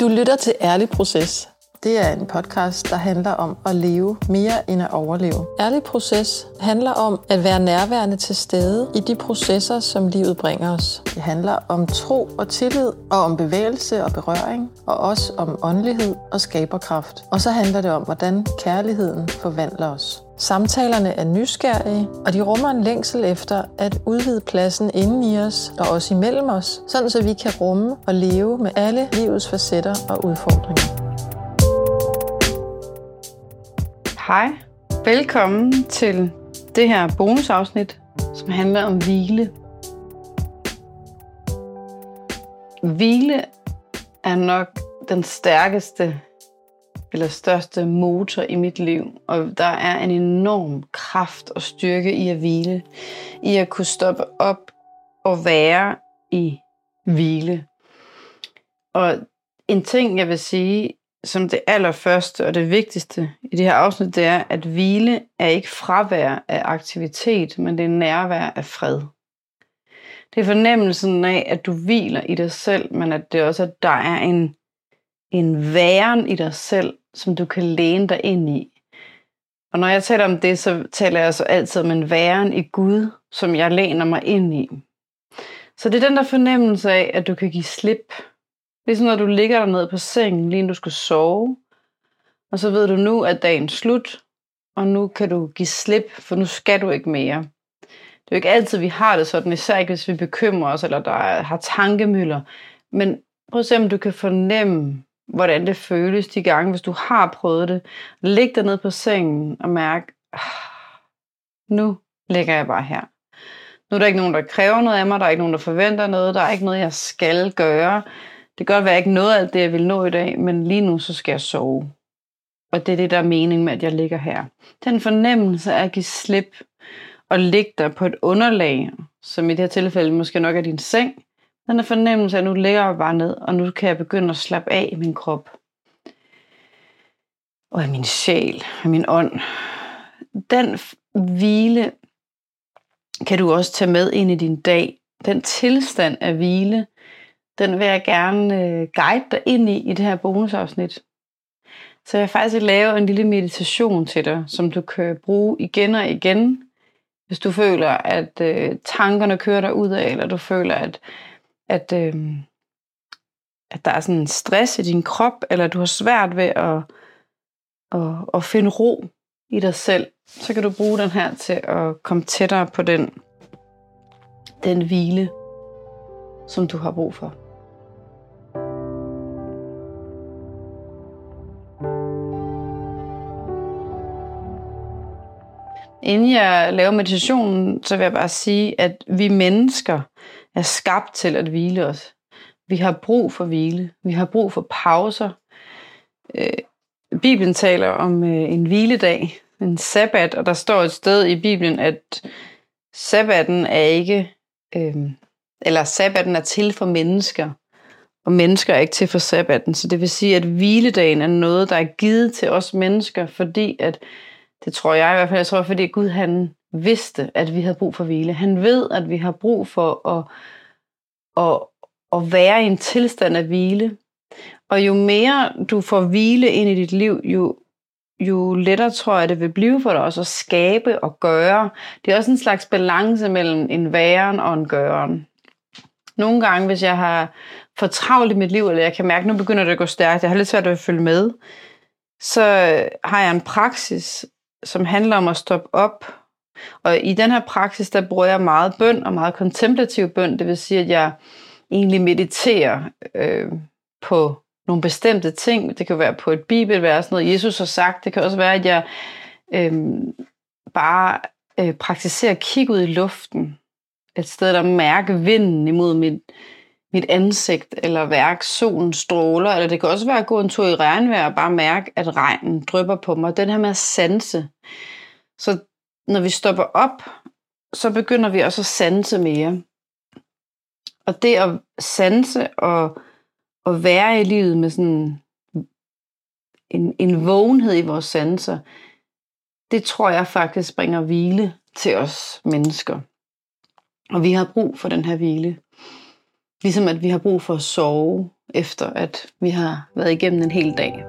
Du lytter til Ærlig Proces. Det er en podcast, der handler om at leve mere end at overleve. Ærlig Proces handler om at være nærværende til stede i de processer, som livet bringer os. Det handler om tro og tillid, og om bevægelse og berøring, og også om åndelighed og skaberkraft. Og så handler det om, hvordan kærligheden forvandler os. Samtalerne er nysgerrige, og de rummer en længsel efter at udvide pladsen inden i os og også imellem os, sådan så vi kan rumme og leve med alle livets facetter og udfordringer. Hej, velkommen til det her bonusafsnit, som handler om hvile. Hvile er nok den stærkeste eller største motor i mit liv, og der er en enorm kraft og styrke i at hvile, i at kunne stoppe op og være i hvile. Og en ting, jeg vil sige, som det allerførste og det vigtigste i det her afsnit, det er, at hvile er ikke fravær af aktivitet, men det er nærvær af fred. Det er fornemmelsen af, at du hviler i dig selv, men at det også at der er en, en væren i dig selv, som du kan læne dig ind i. Og når jeg taler om det, så taler jeg så altid om en væren i Gud, som jeg læner mig ind i. Så det er den der fornemmelse af, at du kan give slip Ligesom når du ligger der ned på sengen, lige du skal sove, og så ved du nu, at dagen er slut, og nu kan du give slip, for nu skal du ikke mere. Det er jo ikke altid, vi har det sådan, især ikke hvis vi bekymrer os, eller der er, har tankemøller. Men prøv at se, om du kan fornemme, hvordan det føles de gange, hvis du har prøvet det. Læg dig ned på sengen og mærk, ah, nu ligger jeg bare her. Nu er der ikke nogen, der kræver noget af mig, der er ikke nogen, der forventer noget, der er ikke noget, jeg skal gøre. Det kan godt være, ikke nåede alt det, jeg vil nå i dag, men lige nu så skal jeg sove. Og det er det, der er mening med, at jeg ligger her. Den fornemmelse af at give slip og ligge der på et underlag, som i det her tilfælde måske nok er din seng, den er fornemmelse af, at nu ligger jeg bare ned, og nu kan jeg begynde at slappe af i min krop. Og i min sjæl, og min ånd. Den hvile kan du også tage med ind i din dag. Den tilstand af hvile, den vil jeg gerne øh, guide dig ind i i det her bonusafsnit. Så jeg vil faktisk lave en lille meditation til dig, som du kan bruge igen og igen, hvis du føler, at øh, tankerne kører dig ud af, eller du føler, at, at, øh, at der er sådan en stress i din krop, eller du har svært ved at, at, at finde ro i dig selv, så kan du bruge den her til at komme tættere på den, den hvile, som du har brug for. Inden jeg laver meditationen, så vil jeg bare sige, at vi mennesker er skabt til at hvile os. Vi har brug for hvile. Vi har brug for pauser. Øh, Bibelen taler om øh, en hviledag, en sabbat, og der står et sted i Bibelen, at sabbaten er ikke, øh, eller sabbaten er til for mennesker, og mennesker er ikke til for sabbaten. Så det vil sige, at hviledagen er noget, der er givet til os mennesker, fordi at det tror jeg i hvert fald. Jeg tror, fordi Gud han vidste, at vi havde brug for hvile. Han ved, at vi har brug for at, at, at være i en tilstand af hvile. Og jo mere du får hvile ind i dit liv, jo, jo lettere tror jeg, det vil blive for dig også at skabe og gøre. Det er også en slags balance mellem en væren og en gøren. Nogle gange, hvis jeg har for travlt i mit liv, eller jeg kan mærke, at nu begynder det at gå stærkt, jeg har lidt svært ved at følge med, så har jeg en praksis, som handler om at stoppe op. Og i den her praksis, der bruger jeg meget bøn og meget kontemplativ bøn. Det vil sige, at jeg egentlig mediterer øh, på nogle bestemte ting. Det kan være på et bibelvers, noget Jesus har sagt. Det kan også være, at jeg øh, bare øh, praktiserer at kigge ud i luften. Et sted, der mærker vinden imod mit, mit ansigt, eller værk solen stråler, eller det kan også være at gå en tur i regnvejr og bare mærke, at regnen drypper på mig. Den her med at sanse. Så når vi stopper op, så begynder vi også at sanse mere. Og det at sanse og, og være i livet med sådan en, en vågenhed i vores sanser, det tror jeg faktisk bringer hvile til os mennesker. Og vi har brug for den her hvile. Ligesom at vi har brug for at sove. efter at vi har været igennem en hel dag.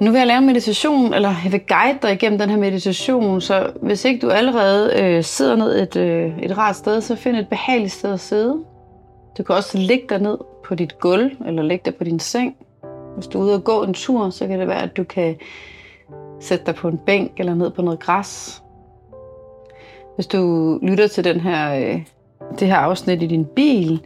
Nu vil jeg lave en meditation, eller jeg vil guide dig igennem den her meditation, så hvis ikke du allerede øh, sidder ned et, øh, et rart sted, så find et behageligt sted at sidde. Du kan også ligge dig ned på dit gulv, eller ligge dig på din seng. Hvis du er ude og gå en tur, så kan det være, at du kan sætte dig på en bænk eller ned på noget græs. Hvis du lytter til den her, øh, det her afsnit i din bil,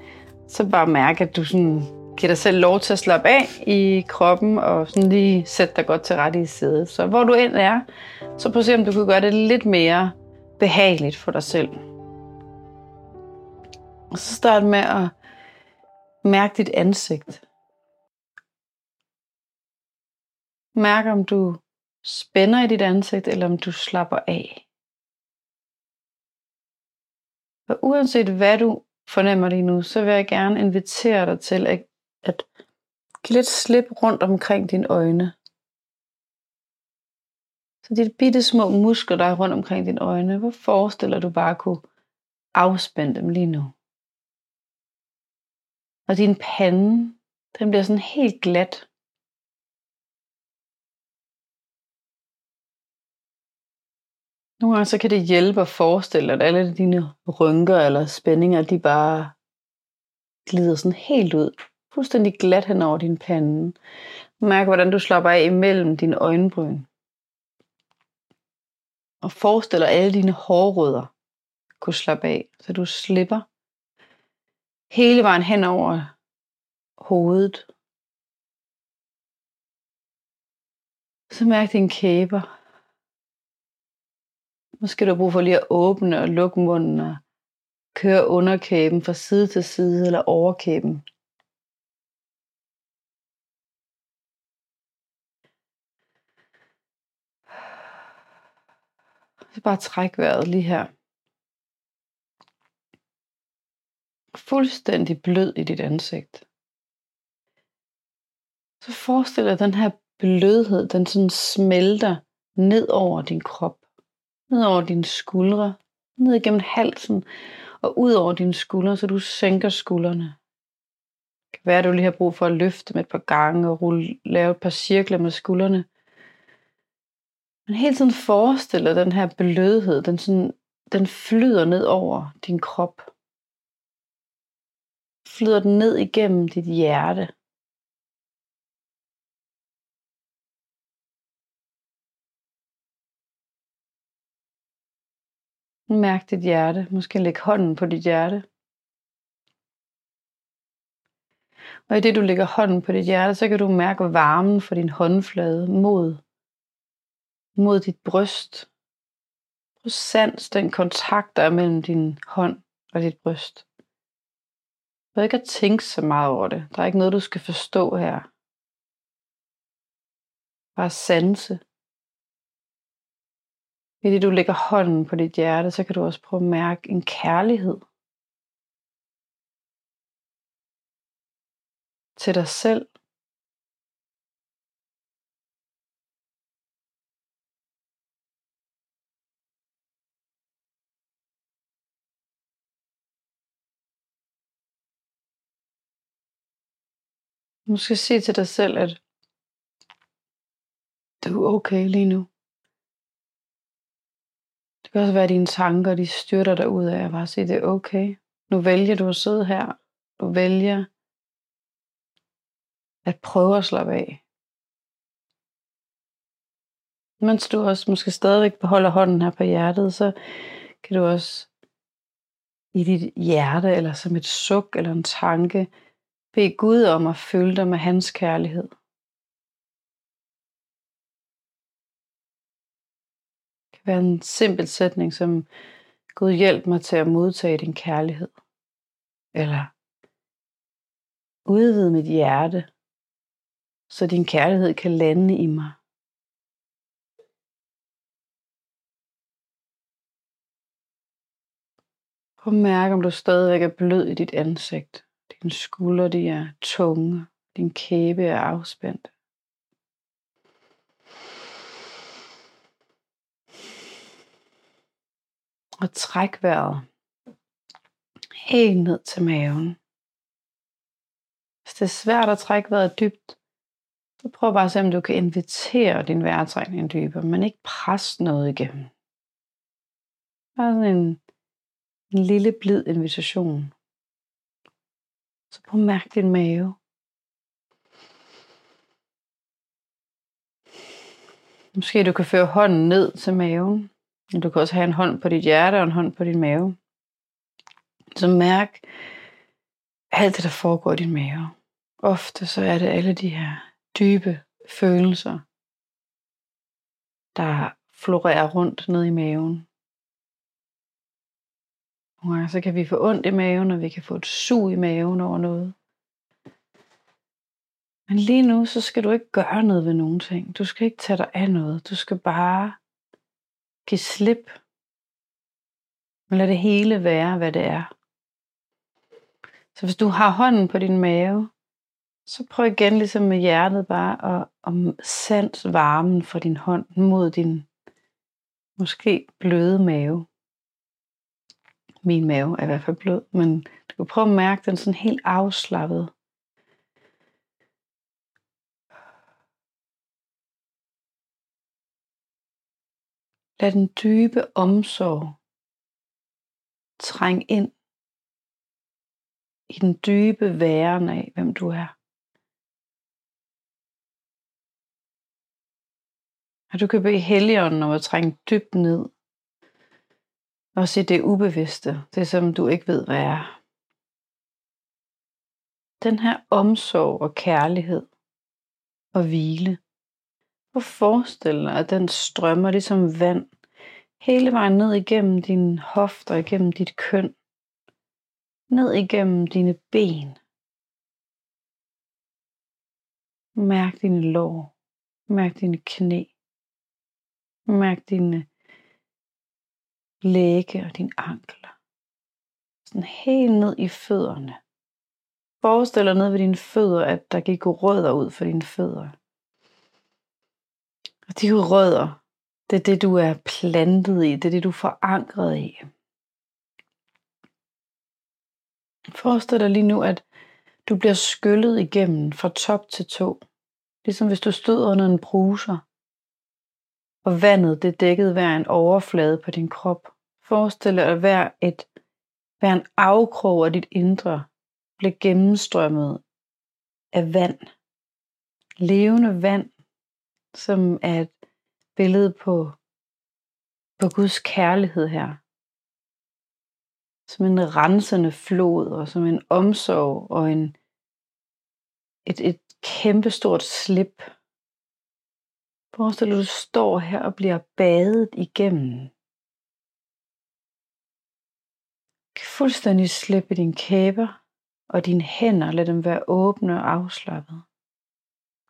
så bare mærke, at du sådan giver dig selv lov til at slappe af i kroppen og sådan lige sætte dig godt til rette i sædet. Så hvor du end er, så prøv at se, om du kan gøre det lidt mere behageligt for dig selv. Og så start med at mærke dit ansigt. Mærk om du spænder i dit ansigt, eller om du slapper af. Og uanset hvad du fornemmer lige nu, så vil jeg gerne invitere dig til at, at give lidt slip rundt omkring dine øjne. Så de bitte små muskler, der er rundt omkring dine øjne, hvor forestiller du bare at kunne afspænde dem lige nu? Og din pande, den bliver sådan helt glat. Nogle gange så kan det hjælpe at forestille, at alle dine rynker eller spændinger, de bare glider sådan helt ud. Fuldstændig glat hen over din pande. Mærk, hvordan du slapper af imellem dine øjenbryn. Og forestil dig alle dine hårrødder kunne slappe af, så du slipper hele vejen hen over hovedet. Så mærk dine kæber. Måske du har brug for lige at åbne og lukke munden og køre underkæben fra side til side eller overkæben. Så bare træk vejret lige her. Fuldstændig blød i dit ansigt. Så forestil dig, at den her blødhed, den sådan smelter ned over din krop ned over dine skuldre, ned igennem halsen og ud over dine skuldre, så du sænker skuldrene. Det kan være, at du lige har brug for at løfte med et par gange og rulle, lave et par cirkler med skuldrene. Men hele tiden forestiller den her blødhed, den, sådan, den flyder ned over din krop. Flyder den ned igennem dit hjerte. Mærk dit hjerte. Måske læg hånden på dit hjerte. Og i det du lægger hånden på dit hjerte, så kan du mærke varmen fra din håndflade mod, mod dit bryst. Prøv sans den kontakt, der er mellem din hånd og dit bryst. Du ikke at tænke så meget over det. Der er ikke noget, du skal forstå her. Bare sanse. I det du lægger hånden på dit hjerte, så kan du også prøve at mærke en kærlighed til dig selv. Du skal sige til dig selv, at du er okay lige nu. Kan også være, at dine tanker de styrter dig ud af at bare sige, det er okay. Nu vælger du at sidde her. Du vælger at prøve at slappe af. Mens du også måske stadigvæk beholder hånden her på hjertet, så kan du også i dit hjerte, eller som et suk eller en tanke, bede Gud om at følge dig med hans kærlighed. Være en simpel sætning som, Gud hjælp mig til at modtage din kærlighed. Eller udvide mit hjerte, så din kærlighed kan lande i mig. Prøv at mærke, om du stadigvæk er blød i dit ansigt. Dine skuldre de er tunge. Din kæbe er afspændt. Og træk vejret helt ned til maven. det er svært at trække vejret dybt, så prøv bare at se, om du kan invitere din vejrtrækning dybere, men ikke presse noget igennem. Bare sådan en, en lille blid invitation. Så prøv at mærke din mave. Måske du kan føre hånden ned til maven. Du kan også have en hånd på dit hjerte og en hånd på din mave. Så mærk alt det, der foregår i din mave. Ofte så er det alle de her dybe følelser, der florerer rundt ned i maven. Nogle gange så kan vi få ondt i maven, og vi kan få et sug i maven over noget. Men lige nu, så skal du ikke gøre noget ved nogen ting. Du skal ikke tage dig af noget. Du skal bare give slip. Men lad det hele være, hvad det er. Så hvis du har hånden på din mave, så prøv igen ligesom med hjertet bare at, at sans varmen fra din hånd mod din måske bløde mave. Min mave er i hvert fald blød, men du kan prøve at mærke den sådan helt afslappet. Lad den dybe omsorg trænge ind i den dybe væren af, hvem du er. Og du kan bede Helligånden om at trænge dybt ned. Og se det ubevidste, det som du ikke ved, hvad er. Den her omsorg og kærlighed og hvile. Og forestille dig, at den strømmer ligesom vand hele vejen ned igennem dine hofter, igennem dit køn, ned igennem dine ben. Mærk dine lår, mærk dine knæ, Mærk dine læge og dine ankler. Sådan helt ned i fødderne. Forestil dig ned ved dine fødder, at der gik rødder ud for dine fødder. Og de rødder, det er det, du er plantet i. Det er det, du er forankret i. Forestil dig lige nu, at du bliver skyllet igennem fra top til tå. Ligesom hvis du stod under en bruser og vandet det dækkede hver en overflade på din krop. Forestil dig at hver, et, hver en afkrog af dit indre blev gennemstrømmet af vand. Levende vand, som er et billede på, på Guds kærlighed her. Som en rensende flod, og som en omsorg og en, et, et kæmpestort slip Forestil dig, at du står her og bliver badet igennem. Fuldstændig slippe dine kæber og dine hænder, lad dem være åbne og afslappede.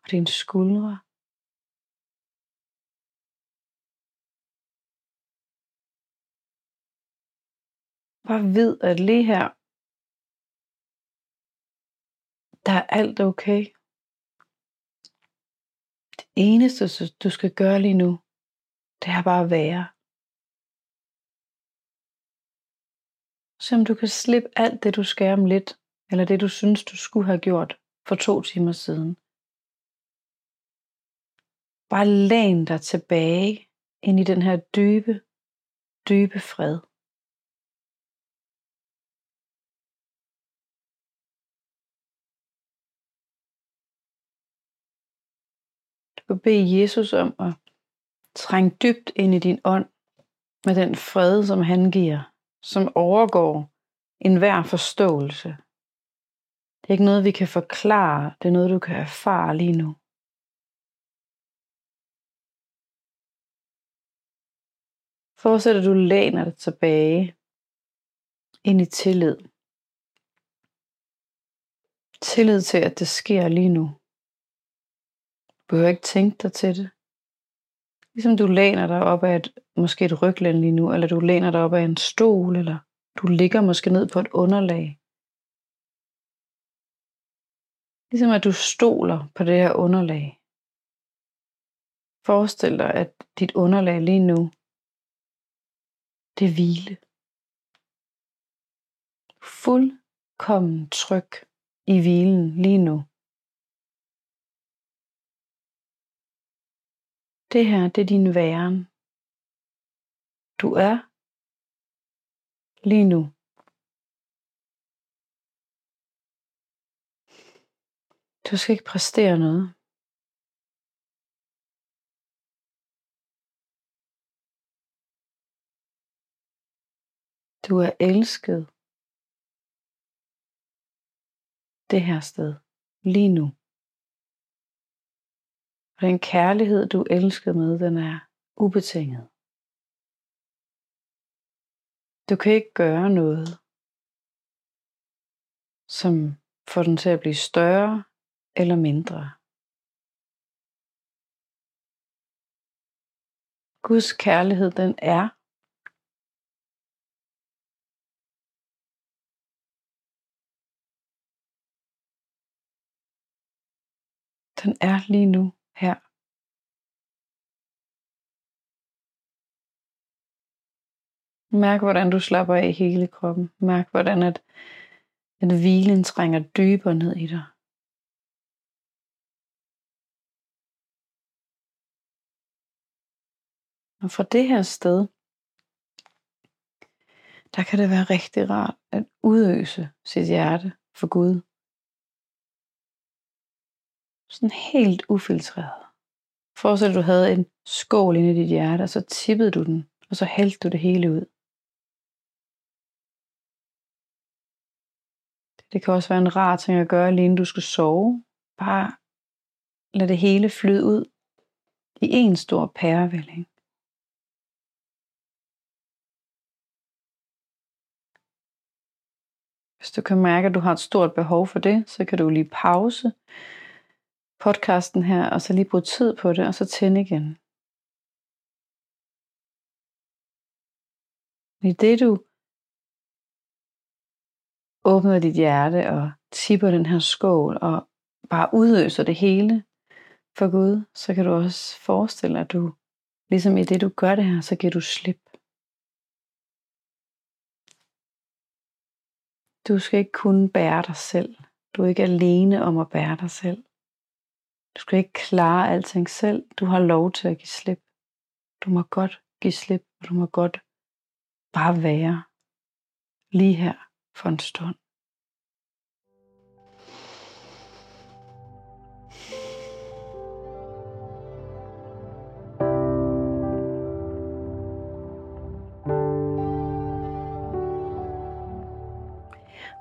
Og dine skuldre. Bare vid, at lige her, der er alt okay Det eneste, du skal gøre lige nu, det er bare at være. Så om du kan slippe alt det, du skal om lidt, eller det, du synes, du skulle have gjort for to timer siden. Bare læn dig tilbage ind i den her dybe, dybe fred. Skal bede Jesus om at trænge dybt ind i din ånd med den fred, som han giver, som overgår enhver forståelse. Det er ikke noget, vi kan forklare, det er noget, du kan erfare lige nu. Forestil at du læner dig tilbage ind i tillid. Tillid til, at det sker lige nu behøver ikke tænke dig til det. Ligesom du læner dig op af et, måske et ryglæn lige nu, eller du læner dig op af en stol, eller du ligger måske ned på et underlag. Ligesom at du stoler på det her underlag. Forestil dig, at dit underlag lige nu, det er hvile. Fuldkommen tryg i hvilen lige nu. Det her, det er din væren. Du er lige nu. Du skal ikke præstere noget. Du er elsket det her sted lige nu. Og den kærlighed, du elsker med, den er ubetinget. Du kan ikke gøre noget, som får den til at blive større eller mindre. Guds kærlighed, den er. Den er lige nu her. Mærk, hvordan du slapper af hele kroppen. Mærk, hvordan at, at hvilen trænger dybere ned i dig. Og fra det her sted, der kan det være rigtig rart at udøse sit hjerte for Gud. Sådan helt ufiltreret. Forestil at du havde en skål inde i dit hjerte, og så tippede du den, og så hældte du det hele ud. Det kan også være en rar ting at gøre, lige inden du skal sove. Bare lad det hele flyde ud i en stor pærevælling. Hvis du kan mærke, at du har et stort behov for det, så kan du lige pause podcasten her, og så lige bruge tid på det, og så tænde igen. I det du åbner dit hjerte og tipper den her skål og bare udøser det hele for Gud, så kan du også forestille dig, at du, ligesom i det du gør det her, så giver du slip. Du skal ikke kunne bære dig selv. Du er ikke alene om at bære dig selv. Du skal ikke klare alting selv. Du har lov til at give slip. Du må godt give slip, og du må godt bare være lige her for en stund.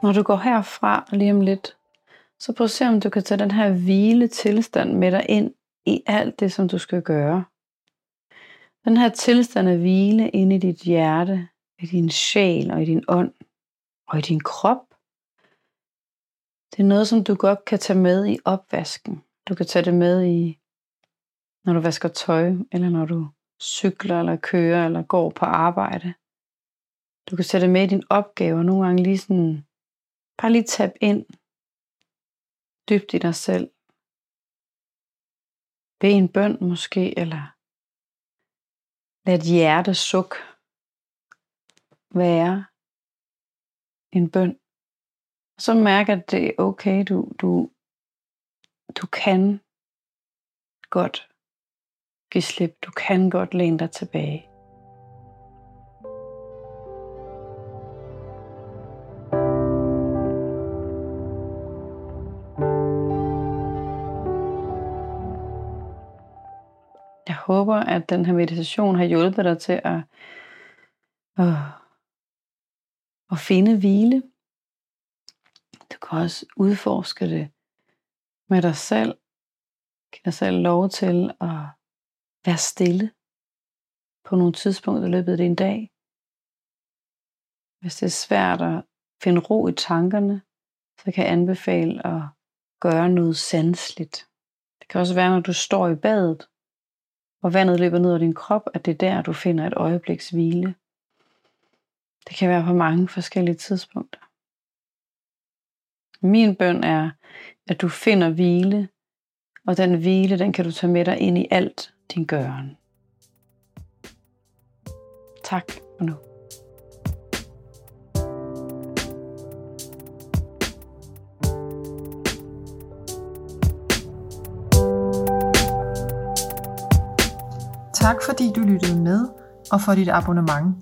Når du går herfra lige om lidt, så prøv at se, om du kan tage den her hvile tilstand med dig ind i alt det, som du skal gøre. Den her tilstand af hvile inde i dit hjerte, i din sjæl og i din ånd og i din krop. Det er noget, som du godt kan tage med i opvasken. Du kan tage det med i, når du vasker tøj, eller når du cykler, eller kører, eller går på arbejde. Du kan tage det med i din opgave, og nogle gange lige sådan, bare lige tab ind dybt i dig selv. Bed en bøn måske, eller lad et hjerte suk være en bøn. Og så mærk, at det er okay, du, du, du kan godt give slip. Du kan godt læne dig tilbage. Håber, at den her meditation har hjulpet dig til at, at, at finde hvile. Du kan også udforske det med dig selv. Giv dig selv lov til at være stille på nogle tidspunkter i løbet af din dag. Hvis det er svært at finde ro i tankerne, så kan jeg anbefale at gøre noget sansligt. Det kan også være, når du står i badet, og vandet løber ned over din krop, at det er der, du finder et øjebliks hvile. Det kan være på mange forskellige tidspunkter. Min bøn er, at du finder hvile, og den hvile, den kan du tage med dig ind i alt din gøren. Tak for nu. Tak fordi du lyttede med og for dit abonnement.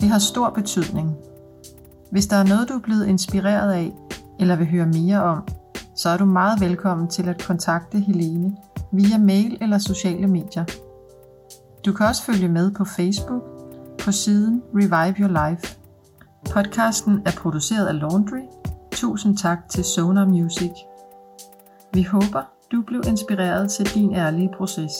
Det har stor betydning. Hvis der er noget, du er blevet inspireret af, eller vil høre mere om, så er du meget velkommen til at kontakte Helene via mail eller sociale medier. Du kan også følge med på Facebook på siden Revive Your Life. Podcasten er produceret af Laundry. Tusind tak til Sonar Music. Vi håber, du blev inspireret til din ærlige proces.